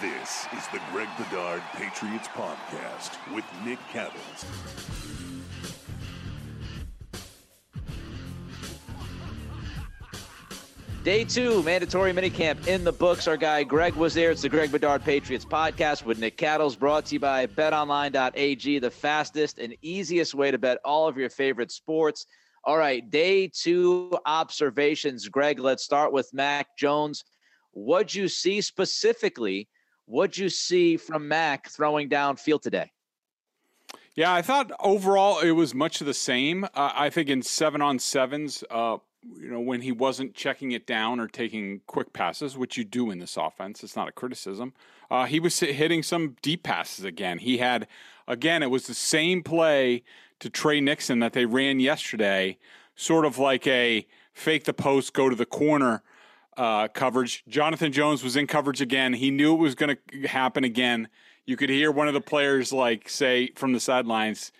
This is the Greg Bedard Patriots Podcast with Nick Cattles. Day two, mandatory minicamp in the books. Our guy Greg was there. It's the Greg Bedard Patriots podcast with Nick Cattles, brought to you by betonline.ag, the fastest and easiest way to bet all of your favorite sports. All right, day two observations. Greg, let's start with Mac Jones. What'd you see specifically? What'd you see from Mac throwing downfield today? Yeah, I thought overall it was much of the same. Uh, I think in seven on sevens, uh, you know, when he wasn't checking it down or taking quick passes, which you do in this offense, it's not a criticism. Uh, he was hitting some deep passes again. He had, again, it was the same play to Tre Nixon that they ran yesterday, sort of like a fake the post, go to the corner uh, coverage. Jonathan Jones was in coverage again. He knew it was going to happen again. You could hear one of the players like say from the sidelines,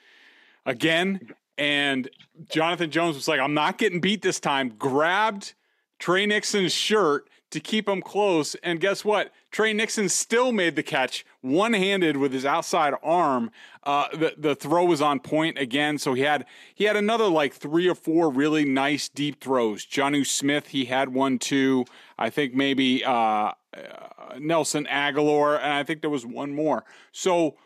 again, and Jonathan Jones was like, I'm not getting beat this time. Grabbed Tre Nixon's shirt to keep him close. And guess what? Tre Nixon still made the catch one handed with his outside arm. Uh, the, the throw was on point again. So he had he had another like three or four really nice deep throws. Jonnu Smith, he had one too. I think maybe uh, uh, Nelson Agholor, and I think there was one more. So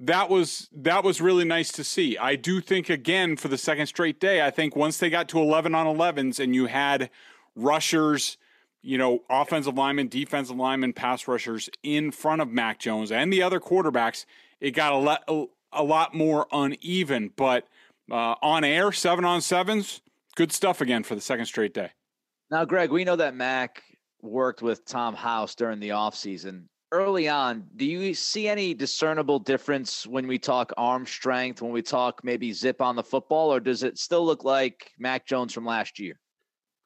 that was that was really nice to see. I do think again for the second straight day, I think once they got to 11 on 11s and you had rushers, you know, offensive linemen, defensive linemen, pass rushers in front of Mac Jones and the other quarterbacks, it got a lot a lot more uneven, but uh, on air 7 on 7s, good stuff again for the second straight day. Now, Greg, we know that Mac worked with Tom House during the offseason early on, do you see any discernible difference when we talk arm strength, when we talk maybe zip on the football, or does it still look like Mac Jones from last year?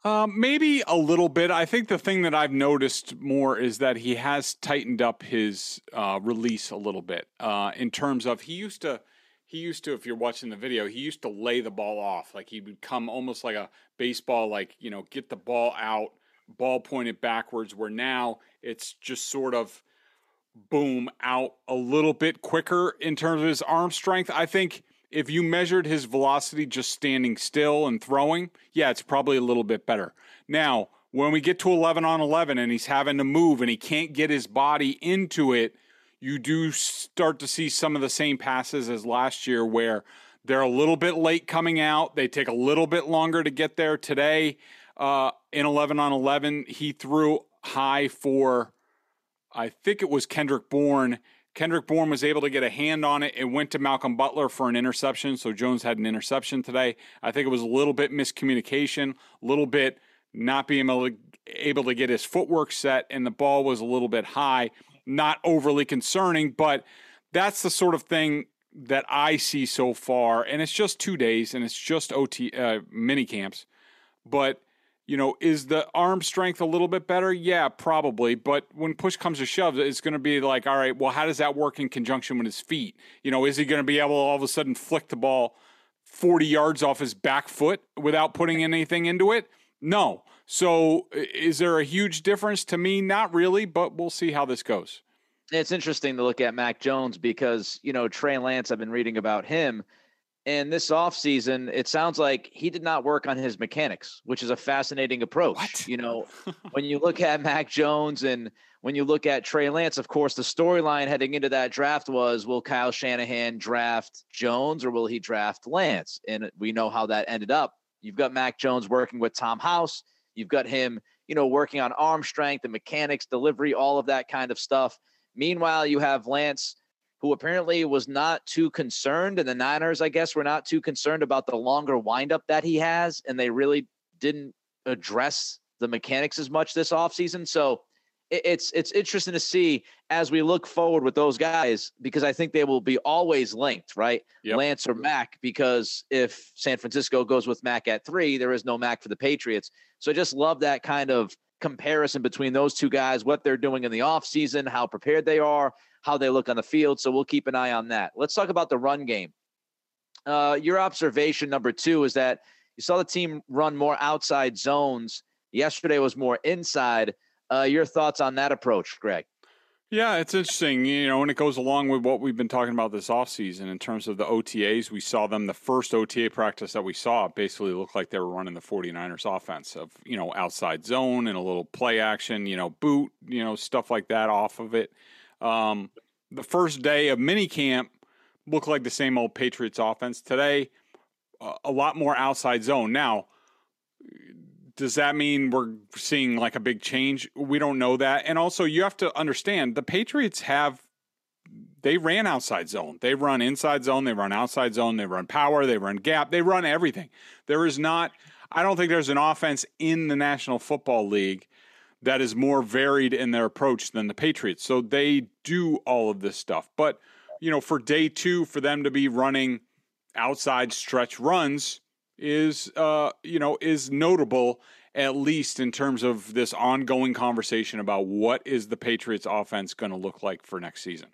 Um, maybe a little bit. I think the thing that I've noticed more is that he has tightened up his uh, release a little bit uh, in terms of he used to. He used to, if you're watching the video, he used to lay the ball off. Like he would come almost like a baseball, like, you know, get the ball out, ball pointed backwards, where now it's just sort of boom out a little bit quicker in terms of his arm strength. I think if you measured his velocity just standing still and throwing, yeah, it's probably a little bit better. Now, when we get to 11 on 11 and he's having to move and he can't get his body into it, you do start to see some of the same passes as last year where they're a little bit late coming out. They take a little bit longer to get there. Today, uh, in 11 on 11, he threw high for I think it was Kendrick Bourne. Kendrick Bourne was able to get a hand on it. It went to Malcolm Butler for an interception. So Jones had an interception today. I think it was a little bit miscommunication, a little bit not being able to, able to get his footwork set, and the ball was a little bit high. Not overly concerning, but that's the sort of thing that I see so far. And it's just two days, and it's just OT uh, mini camps, but you know, is the arm strength a little bit better? Yeah, probably. But when push comes to shove, it's going to be like, all right, well, how does that work in conjunction with his feet? You know, is he going to be able to all of a sudden flick the ball 40 yards off his back foot without putting anything into it? No. So is there a huge difference to me? Not really, but we'll see how this goes. It's interesting to look at Mac Jones because, you know, Trey Lance, I've been reading about him and this offseason, it sounds like he did not work on his mechanics, which is a fascinating approach. What? You know, when you look at Mac Jones and when you look at Trey Lance, of course, the storyline heading into that draft was will Kyle Shanahan draft Jones or will he draft Lance? And we know how that ended up. You've got Mac Jones working with Tom House. You've got him, you know, working on arm strength and mechanics, delivery, all of that kind of stuff. Meanwhile, you have Lance who apparently was not too concerned. And the Niners, I guess, were not too concerned about the longer windup that he has. And they really didn't address the mechanics as much this offseason. So it's it's interesting to see as we look forward with those guys because I think they will be always linked, right? Yep. Lance or Mac, because if San Francisco goes with Mac at three, there is no Mac for the Patriots. So I just love that kind of comparison between those two guys, what they're doing in the offseason, how prepared they are, how they look on the field. So we'll keep an eye on that. Let's talk about the run game. Uh, your observation number two is that you saw the team run more outside zones. Yesterday was more inside. Uh, your thoughts on that approach, Greg? Yeah, it's interesting, you know, and it goes along with what we've been talking about this offseason in terms of the OTAs. We saw them the first OTA practice that we saw basically looked like they were running the 49ers offense of, you know, outside zone and a little play action, you know, boot, you know, stuff like that off of it. Um, the first day of minicamp looked like the same old Patriots offense. Today, a lot more outside zone. Now, does that mean we're seeing like a big change? We don't know that. And also, you have to understand the Patriots have they ran outside zone. They run inside zone, they run outside zone, they run power, they run gap, they run everything. There is not I don't think there's an offense in the National Football League that is more varied in their approach than the Patriots. So they do all of this stuff. But, you know, for day 2 for them to be running outside stretch runs, is uh, you know is notable at least in terms of this ongoing conversation about what is the Patriots offense going to look like for next season.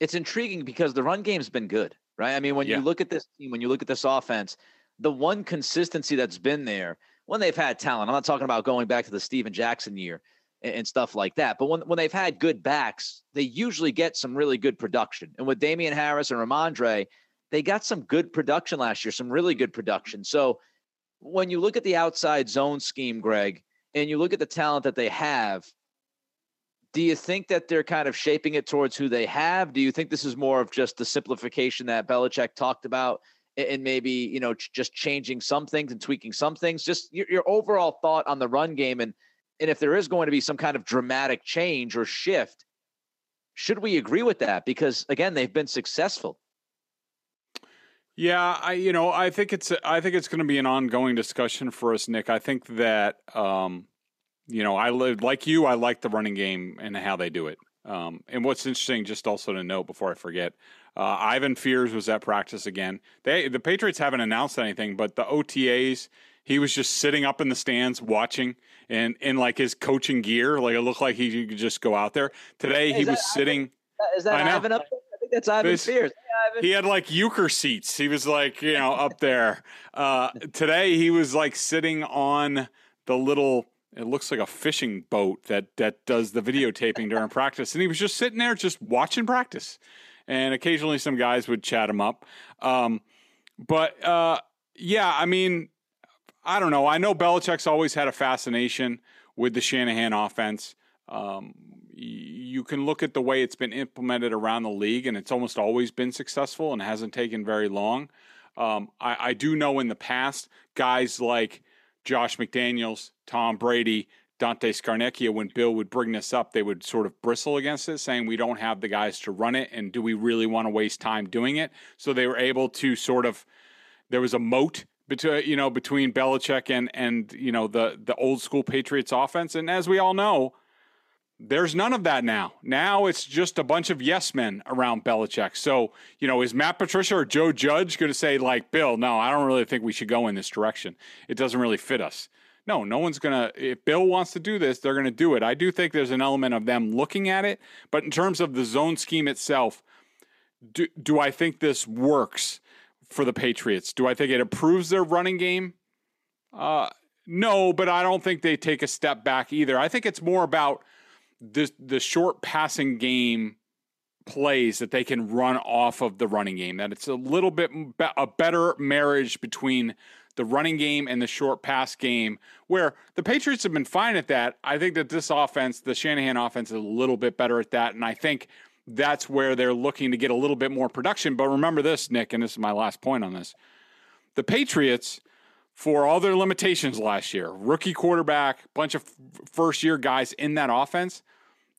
It's intriguing because the run game's been good, right? I mean, when yeah. you look at this team, when you look at this offense, the one consistency that's been there when they've had talent. I'm not talking about going back to the Steven Jackson year and, and stuff like that, but when when they've had good backs, they usually get some really good production. And with Damien Harris and Rhamondre, they got some good production last year, some really good production. So when you look at the outside zone scheme, Greg, and you look at the talent that they have, do you think that they're kind of shaping it towards who they have? Do you think this is more of just the simplification that Belichick talked about and maybe, you know, just changing some things and tweaking some things? Just your, your overall thought on the run game and and if there is going to be some kind of dramatic change or shift, should we agree with that? Because again, they've been successful. Yeah, I you know I think it's I think it's going to be an ongoing discussion for us, Nick. I think that um, you know I live like you. I like the running game and how they do it. Um, and what's interesting, just also to note before I forget, uh, Ivan Fears was at practice again. They the Patriots haven't announced anything, but the OTAs he was just sitting up in the stands watching and in like his coaching gear, like it looked like he could just go out there. Today he was sitting. Is that Ivan up there? I think that's Ivan Fears. He had like Uecker seats. He was like, you know, up there. Uh, today he was like sitting on the little it looks like a fishing boat that that does the videotaping during practice and he was just sitting there just watching practice and occasionally some guys would chat him up. Um, but uh, yeah i mean i don't know. I know Belichick's always had a fascination with the shanahan offense. Um, you can look at the way it's been implemented around the league, and it's almost always been successful and hasn't taken very long. Um, I, I, do know in the past, guys like Josh McDaniels, Tom Brady, Dante Scarnecchia, when Bill would bring this up, they would sort of bristle against it, saying, We don't have the guys to run it, and do we really want to waste time doing it? So they were able to sort of, there was a moat between you know between Belichick and and you know the the old school Patriots offense, and as we all know, there's none of that now. Now it's just a bunch of yes men around Belichick. So, you know, is Matt Patricia or Joe Judge going to say, like, Bill, no, I don't really think we should go in this direction. It doesn't really fit us. No, no one's going to, if Bill wants to do this, they're going to do it. I do think there's an element of them looking at it. But in terms of the zone scheme itself, do, do I think this works for the Patriots? Do I think it improves their running game? Uh, no, but I don't think they take a step back either. I think it's more about the the short passing game plays that they can run off of the running game. That it's a little bit a better marriage between the running game and the short pass game, where the Patriots have been fine at that. I think that this offense, the Shanahan offense, is a little bit better at that, and I think that's where they're looking to get a little bit more production. But remember this, Nick, and this is my last point on this: the Patriots for all their limitations last year. Rookie quarterback, bunch of first year guys in that offense.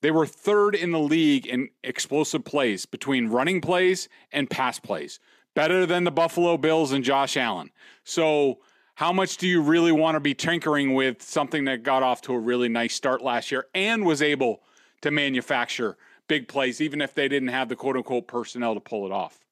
They were third in the league in explosive plays between running plays and pass plays, better than the Buffalo Bills and Josh Allen. So, how much do you really want to be tinkering with something that got off to a really nice start last year and was able to manufacture big plays, even if they didn't have the quote unquote personnel to pull it off?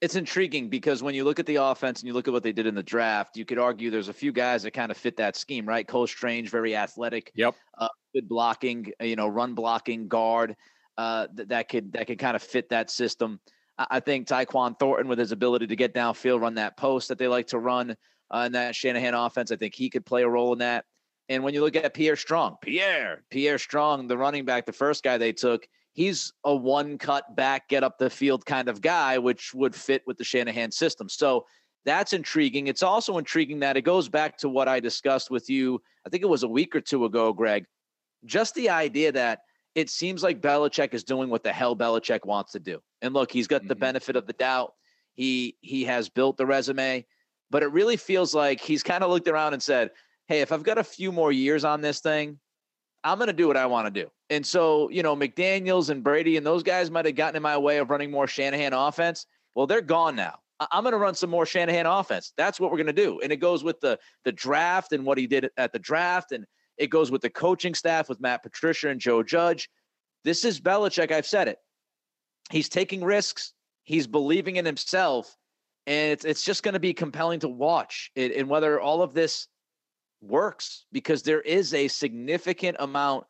it's intriguing because when you look at the offense and you look at what they did in the draft, you could argue there's a few guys that kind of fit that scheme, right? Cole Strange, very athletic. Yep. Uh, good blocking, you know, run blocking guard. Uh, that, that could that could kind of fit that system. I, think Tyquan Thornton, with his ability to get downfield, run that post that they like to run uh, in that Shanahan offense, I think he could play a role in that. And when you look at Pierre Strong, Pierre, Pierre Strong, the running back, the first guy they took, he's a one cut back, get up the field kind of guy, which would fit with the Shanahan system. So that's intriguing. It's also intriguing that it goes back to what I discussed with you, I think it was a week or two ago, Greg. Just the idea that it seems like Belichick is doing what the hell Belichick wants to do. And look, he's got mm-hmm. the benefit of the doubt. He he has built the resume, but it really feels like he's kind of looked around and said, "Hey, if I've got a few more years on this thing, I'm going to do what I want to do." And so, you know, McDaniels and Brady and those guys might have gotten in my way of running more Shanahan offense. Well, they're gone now. I'm going to run some more Shanahan offense. That's what we're going to do. And it goes with the the draft and what he did at the draft, and it goes with the coaching staff with Matt Patricia and Joe Judge. This is Belichick. I've said it. He's taking risks. He's believing in himself, and it's it's just going to be compelling to watch. It, and whether all of this works, because there is a significant amount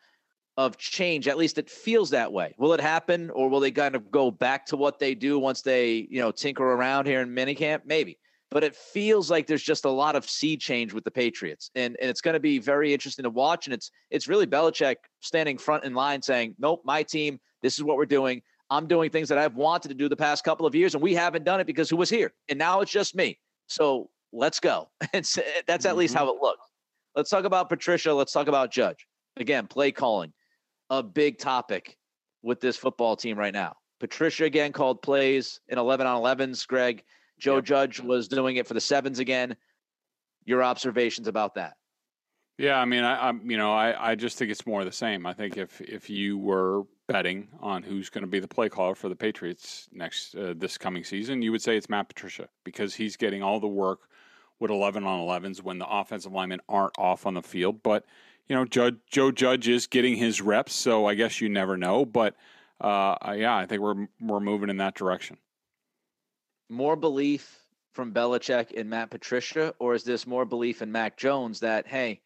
of change. At least it feels that way. Will it happen, or will they kind of go back to what they do once they, you know, tinker around here in minicamp? Maybe. But it feels like there's just a lot of sea change with the Patriots, and and it's going to be very interesting to watch. And it's it's really Belichick standing front in line saying, "Nope, my team. This is what we're doing. I'm doing things that I've wanted to do the past couple of years, and we haven't done it because who was here? And now it's just me. So let's go. It's that's at mm-hmm. least how it looks. Let's talk about Patricia. Let's talk about Judge. Again, play calling a big topic with this football team right now. Patricia again called plays in 11 on 11s. Greg, Joe yep. Judge was doing it for the sevens again. Your observations about that? Yeah, I mean, I, am you know, I, I just think it's more of the same. I think if if you were betting on who's going to be the play caller for the Patriots next uh, this coming season, you would say it's Matt Patricia because he's getting all the work with 11 on 11s when the offensive linemen aren't off on the field. But you know, Judge, Joe Judge is getting his reps, so I guess you never know. But uh, yeah, I think we're we're moving in that direction. More belief from Belichick in Matt Patricia, or is this more belief in Mac Jones that hey,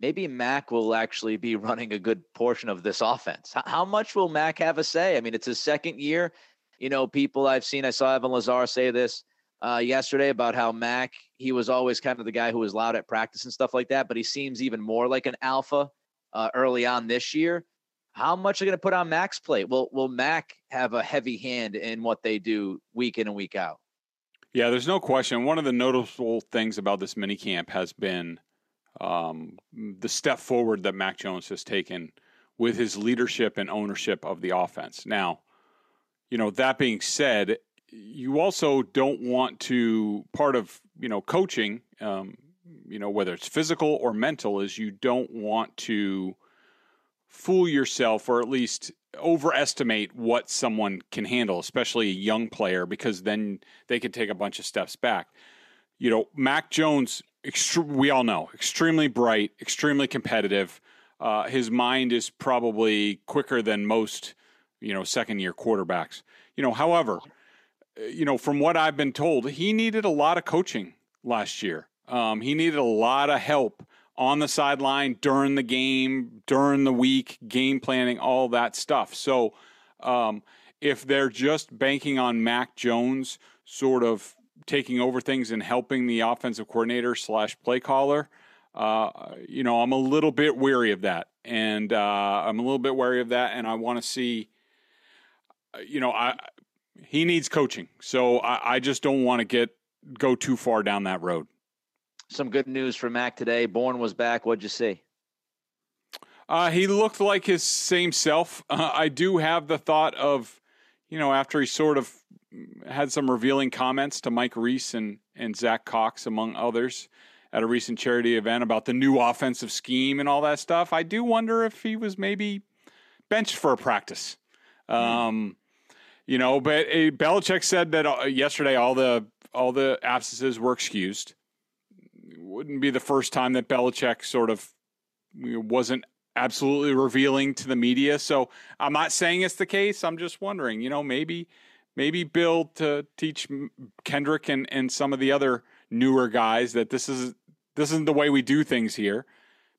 maybe Mac will actually be running a good portion of this offense? How much will Mac have a say? I mean, it's his second year. You know, people I've seen, I saw Evan Lazar say this uh, yesterday about how Mac he was always kind of the guy who was loud at practice and stuff like that, but he seems even more like an alpha uh, early on this year. How much are going to put on Mac's plate? Will Will Mac have a heavy hand in what they do week in and week out? Yeah, there's no question. One of the noticeable things about this mini camp has been um, the step forward that Mac Jones has taken with his leadership and ownership of the offense. Now, you know, that being said, you also don't want to part of you know coaching um, you know whether it's physical or mental is you don't want to fool yourself or at least overestimate what someone can handle especially a young player because then they can take a bunch of steps back. You know mac jones extre- we all know extremely bright extremely competitive. Uh, his mind is probably quicker than most you know second year quarterbacks. You know however uh, you know, from what I've been told, he needed a lot of coaching last year. Um, he needed a lot of help on the sideline during the game, during the week, game planning, all that stuff. So, um, if they're just banking on Mac Jones sort of taking over things and helping the offensive coordinator slash play caller, uh, you know, I'm a little bit weary of that, and uh, I'm a little bit wary of that, and I want to see. You know, I he needs coaching. So I, I just don't want to get go too far down that road. Some good news for Mac today. Bourne was back. What'd you see? Uh, he looked like his same self. Uh, I do have the thought of, you know, after he sort of had some revealing comments to Mike Reiss and, and Zack Cox, among others, at a recent charity event about the new offensive scheme and all that stuff. I do wonder if he was maybe benched for a practice. Um, you know, but uh, Belichick said that uh, yesterday all the all the absences were excused. Wouldn't be the first time that Belichick sort of wasn't absolutely revealing to the media. So I'm not saying it's the case. I'm just wondering, you know, maybe maybe Bill to teach Kendrick and, and some of the other newer guys that this is this isn't the way we do things here.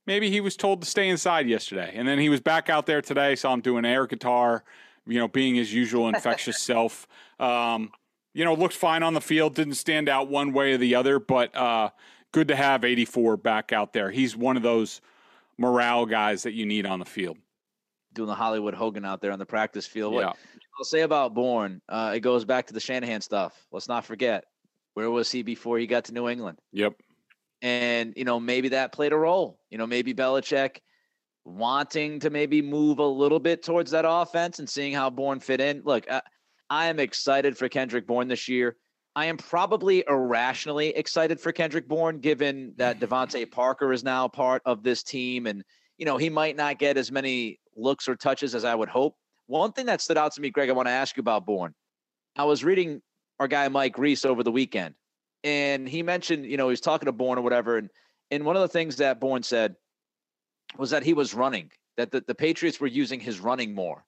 Maybe he was told to stay inside yesterday, and then he was back out there today. Saw him doing air guitar you know, being his usual infectious self. Um, you know, looked fine on the field, didn't stand out one way or the other, but uh, good to have 84 back out there. He's one of those morale guys that you need on the field. doing the Hollywood Hogan out there on the practice field. What Yeah. I'll say about Bourne, uh, it goes back to the Shanahan stuff. Let's not forget where was he before he got to New England, Yep. and you know maybe that played a role. You know maybe Belichick wanting to maybe move a little bit towards that offense and seeing how Bourne fit in. Look, I, I am excited for Kendrick Bourne this year. I am probably irrationally excited for Kendrick Bourne, given that DeVante Parker is now part of this team, and you know he might not get as many looks or touches as I would hope. One thing that stood out to me, Greg, I want to ask you about Bourne. I was reading our guy Mike Reiss over the weekend, and he mentioned, you know, he was talking to Bourne or whatever, and and one of the things that Bourne said was that he was running, that the, the Patriots were using his running more.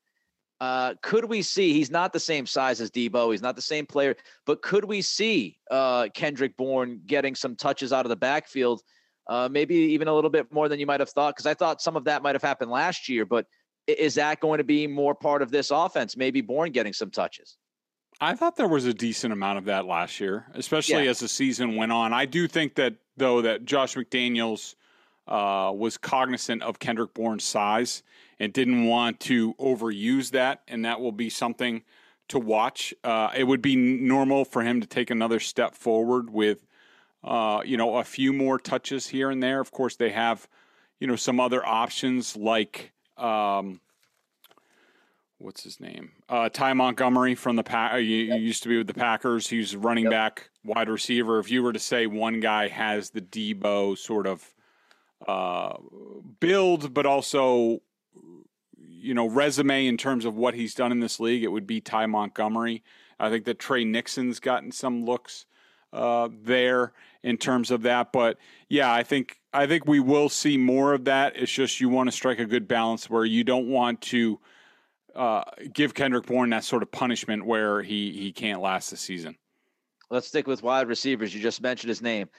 Uh, could we see he's not the same size as Deebo, he's not the same player, but could we see uh, Kendrick Bourne getting some touches out of the backfield, uh, maybe even a little bit more than you might have thought? Because I thought some of that might have happened last year, but is that going to be more part of this offense? Maybe Bourne getting some touches. I thought there was a decent amount of that last year, especially Yeah. as the season went on. I do think that though that Josh McDaniels uh, was cognizant of Kendrick Bourne's size and didn't want to overuse that, and that will be something to watch. Uh, it would be normal for him to take another step forward with, uh, you know, a few more touches here and there. Of course, they have, you know, some other options like. Um, what's his name? Uh, Ty Montgomery from the pack. He, he used to be with the Packers. He's running Yep. back, wide receiver. If you were to say one guy has the Deebo sort of uh, build, but also you know resume in terms of what he's done in this league, it would be Ty Montgomery. I think that Tre Nixon's gotten some looks uh, there in terms of that, but yeah, I think I think we will see more of that. It's just you want to strike a good balance where you don't want to uh, give Kendrick Bourne that sort of punishment where he he can't last the season. Let's stick with wide receivers. You just mentioned his name.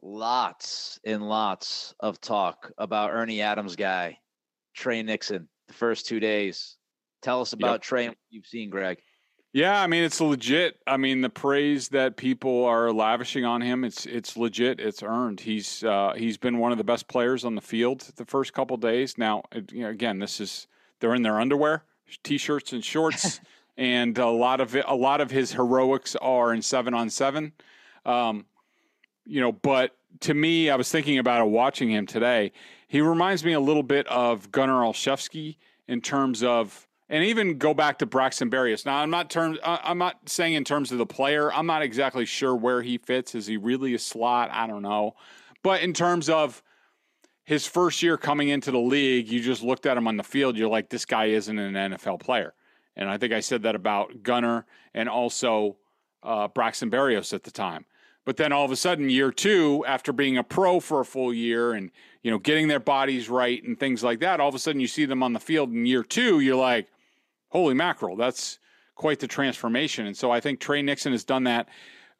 Lots and lots of talk about Ernie Adams' guy, Tre Nixon, the first two days. Tell us about Tre and what you've seen, Greg. Yeah, I mean it's legit. I mean the praise that people are lavishing on him, it's it's legit. It's earned. He's uh, he's been one of the best players on the field the first couple days. Now, it- you know, again, this is they're in their underwear, t-shirts and shorts, and a lot of it, a lot of his heroics are in seven on seven. Um, you know, but to me, I was thinking about it watching him today. He reminds me a little bit of Gunnar Olszewski in terms of, and even go back to Braxton Berrios. Now, I'm not terms, I- I'm not saying in terms of the player. I'm not exactly sure where he fits. Is he really a slot? I don't know. But in terms of his first year coming into the league, you just looked at him on the field. You're like, this guy isn't an NFL player. And I think I said that about Gunnar and also uh, Braxton Berrios at the time. But then all of a sudden, year two, after being a pro for a full year and you know getting their bodies right and things like that, all of a sudden you see them on the field in year two. You're like, holy mackerel, that's quite the transformation. And so I think Tre Nixon has done that.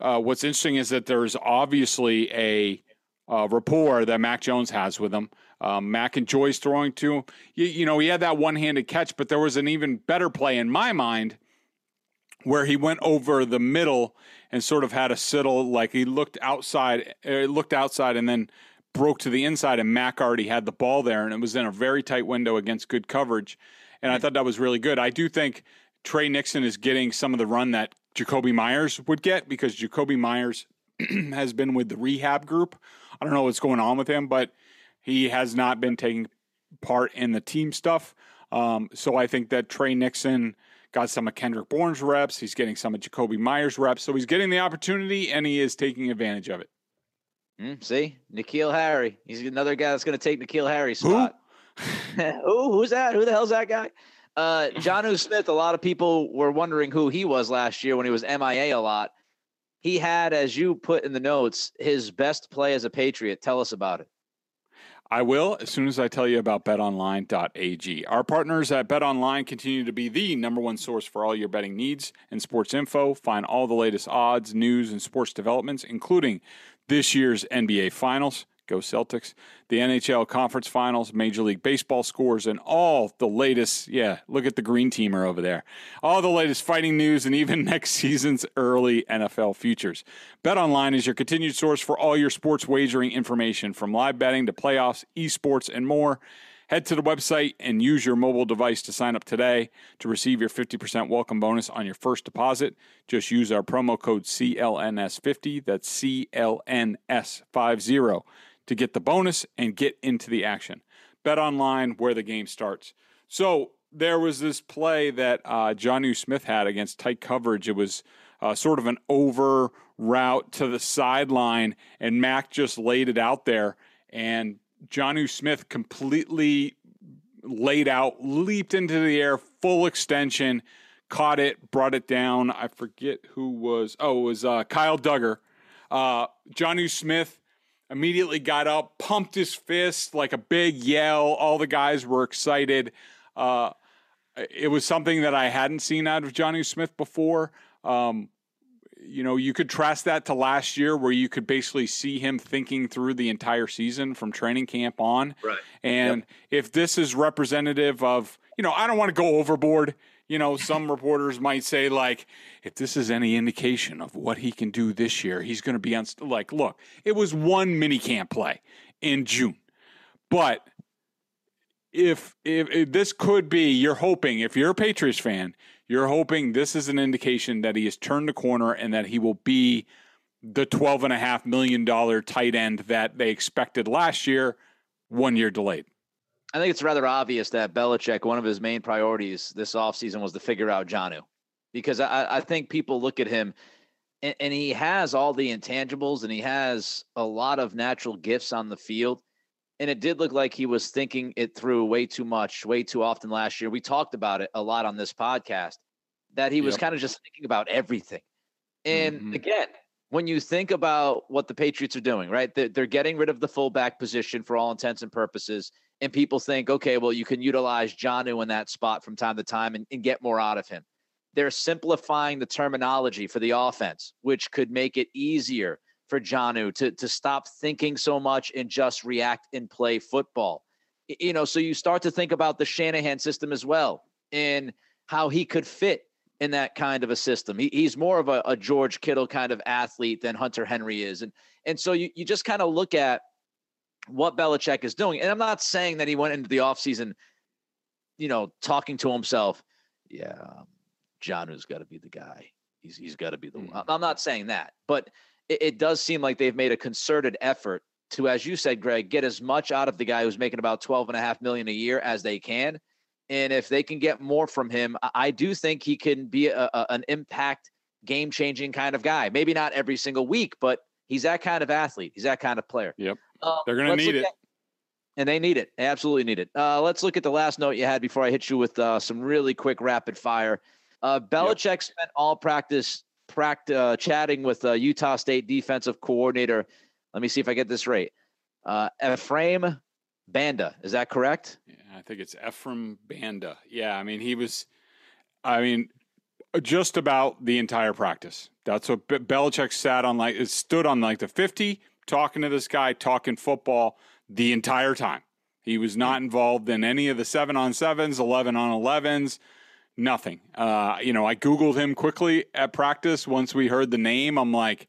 Uh, what's interesting is that there's obviously a uh, rapport that Mac Jones has with him. Um, Mac enjoys throwing to him. You, you know, he had that one-handed catch, but there was an even better play in my mind where he went over the middle and sort of had a siddle, like he looked outside, uh, looked outside, and then broke to the inside, and Mac already had the ball there, and it was in a very tight window against good coverage, and I thought that was really good. I do think Tre Nixon is getting some of the run that Jakobi Meyers would get because Jakobi Meyers has been with the rehab group. I don't know what's going on with him, but he has not been taking part in the team stuff. Um, so I think that Tre Nixon got some of Kendrick Bourne's reps. He's getting some of Jakobi Meyers' reps. So he's getting the opportunity and he is taking advantage of it. Mm, see, N'Keal Harry. He's another guy that's going to take N'Keal Harry's spot. Who? Who's that? Who the hell's that guy? Uh, Jonnu Smith. A lot of people were wondering who he was last year when he was MIA a lot. He had, as you put in the notes, his best play as a Patriot. Tell us about it. I will as soon as I tell you about betonline.ag. Our partners at BetOnline continue to be the number one source for all your betting needs and sports info. Find all the latest odds, news, and sports developments, including this year's NBA Finals. Go Celtics. The NHL Conference Finals, Major League Baseball scores, and all the latest. Yeah, look at the green teamer over there. All the latest fighting news and even next season's early NFL futures. Bet Online is your continued source for all your sports wagering information from live betting to playoffs, esports, and more. Head to the website and use your mobile device to sign up today to receive your 50% welcome bonus on your first deposit. Just use our promo code CLNS50, that's CLNS50, to get the bonus and get into the action. Bet online where the game starts. So there was this play that uh, Jonnu Smith had against tight coverage. It was uh, sort of an over route to the sideline, and Mac just laid it out there. And Jonnu Smith completely laid out, leaped into the air, full extension, caught it, brought it down. I forget who was. Oh, it was uh, Kyle Dugger. Uh, Jonnu Smith immediately got up, pumped his fist like a big yell. All the guys were excited. Uh, it was something that I hadn't seen out of Jonnu Smith before. Um, you know, you could trust that to last year where you could basically see him thinking through the entire season from training camp on. Right. And yep. if this is representative of, you know, I don't want to go overboard. You know, some reporters might say, like, if this is any indication of what he can do this year, he's going to be on. Like, look, it was one mini camp play in June. But if, if, if this could be, you're hoping, if you're a Patriots fan, you're hoping this is an indication that he has turned the corner and that he will be the $12.5 million tight end that they expected last year, one year delayed. I think it's rather obvious that Belichick, one of his main priorities this offseason was to figure out Jonnu because I, I think people look at him and, and he has all the intangibles and he has a lot of natural gifts on the field. And it did look like he was thinking it through way too much, way too often last year. We talked about it a lot on this podcast that he was yep. kind of just thinking about everything. And mm-hmm. again, when you think about what the Patriots are doing, right? They're, they're getting rid of the fullback position for all intents and purposes. And people think, okay, well, you can utilize Jonnu in that spot from time to time and, and get more out of him. They're simplifying the terminology for the offense, which could make it easier for Jonnu to to stop thinking so much and just react and play football. You know, so you start to think about the Shanahan system as well and how he could fit in that kind of a system. He, he's more of a, a, George Kittle kind of athlete than Hunter Henry is. And and so you, you just kind of look at what Belichick is doing. And I'm not saying that he went into the offseason, you know, talking to himself, yeah, John Jonnu's got to be the guy. He's he's got to be the one. Mm. I'm not saying that, but it, it does seem like they've made a concerted effort to, as you said, Greg, get as much out of the guy who's making about 12 and a half million a year as they can. And if they can get more from him, I do think he can be a, a, an impact, game changing kind of guy. Maybe not every single week, but he's that kind of athlete. He's that kind of player. Yep. Uh, They're going to need it. At, and they need it. They absolutely need it. Uh, let's look at the last note you had before I hit you with uh, some really quick rapid fire. Uh, Belichick yep. spent all practice pract- uh, chatting with uh, Utah State defensive coordinator. Let me see if I get this right. Uh, Ephraim Banda. Is that correct? Yeah, I think it's Ephraim Banda. Yeah, I mean, he was, I mean, just about the entire practice. That's what Belichick sat on, like, it stood on like the 50, talking to this guy, talking football the entire time. He was not involved in any of the seven on sevens, 11 on 11s, nothing. Uh, you know, I Googled him quickly at practice once we heard the name. I'm like,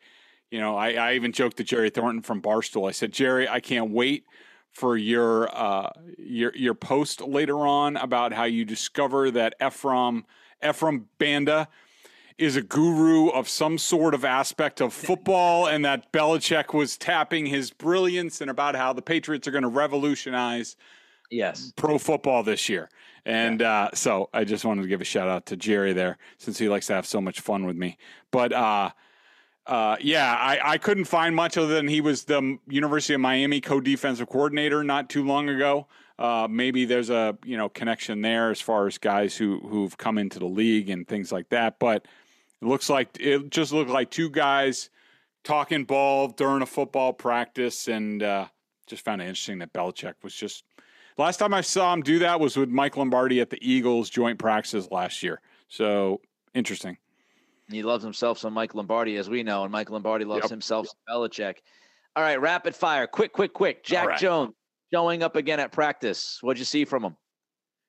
you know, I, I even joked to Jerry Thornton from Barstool. I said, Jerry, I can't wait for your uh, your your post later on about how you discover that Ephraim Ephraim Banda is a guru of some sort of aspect of football, and that Belichick was tapping his brilliance and about how the Patriots are going to revolutionize yes pro football this year. And yeah. uh, so I just wanted to give a shout out to Jerry there since he likes to have so much fun with me. But uh, uh, yeah, I, I couldn't find much other than he was the University of Miami co-defensive coordinator not too long ago. Uh, maybe there's a you know connection there as far as guys who who've come into the league and things like that. But it looks like it just looked like two guys talking ball during a football practice, and uh, just found it interesting that Belichick was just. Last time I saw him do that was with Mike Lombardi at the Eagles joint practices last year. So interesting. He loves himself some Mike Lombardi, as we know, and Mike Lombardi loves yep. himself some Belichick. All right, rapid fire, quick, quick, quick. Jack right. Jones showing up again at practice. What'd you see from him?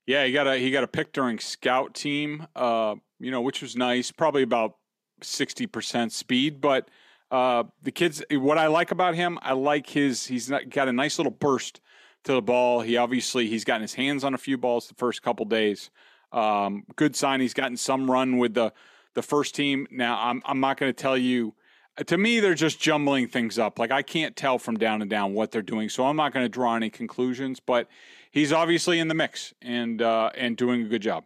Yeah, he got a he got a pick during scout team, uh, you know, which was nice. Probably about sixty percent speed, but uh, the kids. What I like about him, I like his. He's got a nice little burst to the ball. He obviously he's gotten his hands on a few balls the first couple days. Um, good sign. He's gotten some run with the the first team. Now I'm I'm not going to tell you. To me, they're just jumbling things up. Like I can't tell from down and down what they're doing, so I'm not going to draw any conclusions. But he's obviously in the mix and uh, and doing a good job.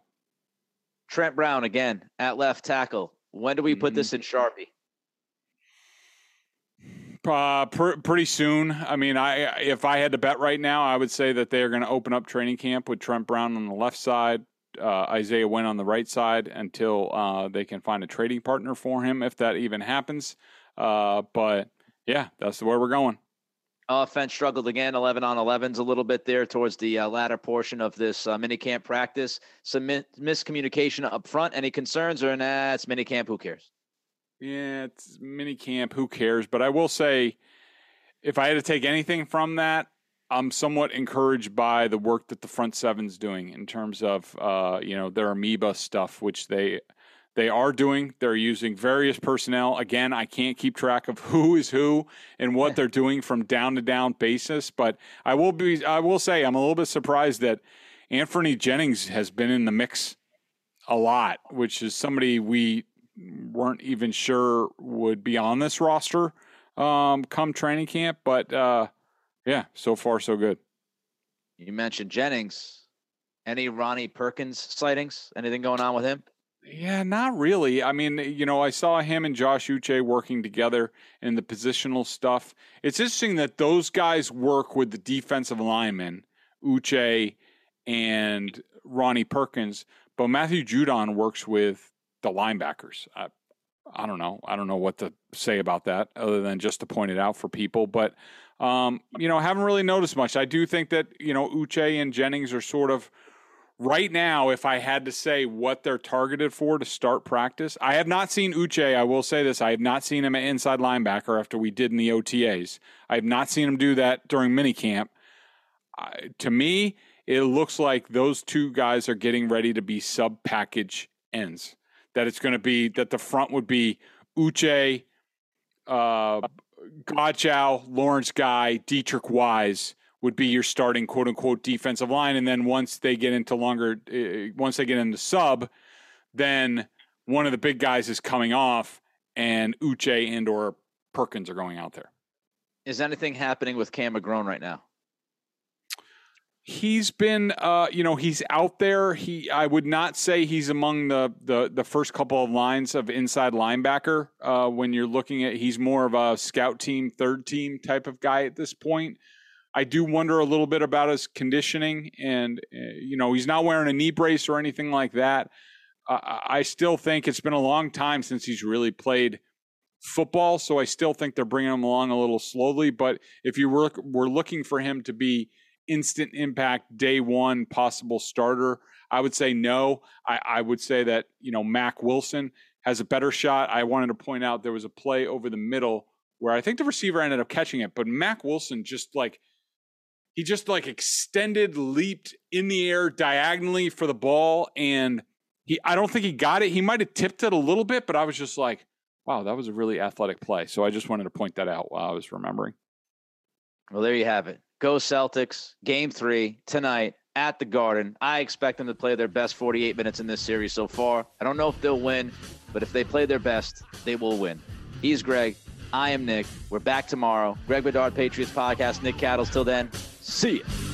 Trent Brown again at left tackle. When do we put mm-hmm. this in Sharpie? Uh, pr- pretty soon. I mean, I if I had to bet right now, I would say that they are going to open up training camp with Trent Brown on the left side, uh, Isaiah Wynn on the right side until uh, they can find a trading partner for him, if that even happens. Uh, but yeah, that's where we're going. Offense struggled again, 11 on 11s a little bit there towards the uh, latter portion of this uh, minicamp practice. Some mi- miscommunication up front. Any concerns or nah, it's minicamp, who cares? Yeah, it's minicamp, who cares? But I will say, if I had to take anything from that, I'm somewhat encouraged by the work that the front seven's doing in terms of, uh, you know, their amoeba stuff, which they they are doing. They're using various personnel. Again, I can't keep track of who is who and what they're doing from down to down basis. But I will be. I will say I'm a little bit surprised that Anfernee Jennings has been in the mix a lot, which is somebody we weren't even sure would be on this roster um, come training camp. But uh, yeah, so far so good. You mentioned Jennings. Any Ronnie Perkins sightings? Anything going on with him? Yeah, not really. I mean, you know, I saw him and Josh Uche working together in the positional stuff. It's interesting that those guys work with the defensive linemen, Uche and Ronnie Perkins, but Matthew Judon works with the linebackers. I, I don't know. I don't know what to say about that other than just to point it out for people. But, um, you know, I haven't really noticed much. I do think that, you know, Uche and Jennings are sort of – right now, if I had to say what they're targeted for to start practice, I have not seen Uche. I will say this: I have not seen him at inside linebacker after we did in the OTAs. I have not seen him do that during minicamp. Uh, to me, it looks like those two guys are getting ready to be sub package ends. That it's going to be that the front would be Uche, uh, Godchaux, Lawrence Guy, Deatrich Wise would be your starting quote unquote defensive line. And then once they get into longer, uh, once they get into sub, then one of the big guys is coming off, and Uche and or Perkins are going out there. Is anything happening with Cam McGrone right now? He's been, uh, you know, he's out there. He, I would not say he's among the the, the first couple of lines of inside linebacker. Uh, when you're looking at, he's more of a scout team, third team type of guy at this point. I do wonder a little bit about his conditioning, and uh, you know he's not wearing a knee brace or anything like that. Uh, I still think it's been a long time since he's really played football, so I still think they're bringing him along a little slowly. But if you were were looking for him to be instant impact day one possible starter, I would say no. I, I would say that you know Mack Wilson has a better shot. I wanted to point out there was a play over the middle where I think the receiver ended up catching it, but Mack Wilson just like he just like extended, leaped in the air diagonally for the ball, and he I don't think he got it. He might have tipped it a little bit, but I was just like, wow, that was a really athletic play. So I just wanted to point that out while I was remembering. Well, there you have it. Go Celtics, game three tonight at the Garden. I expect them to play their best 48 minutes in this series so far. I don't know if they'll win, but if they play their best, they will win. He's Greg. I am Nick. We're back tomorrow. Greg Bedard, Patriots Podcast. Nick Cattles. Till then, See you.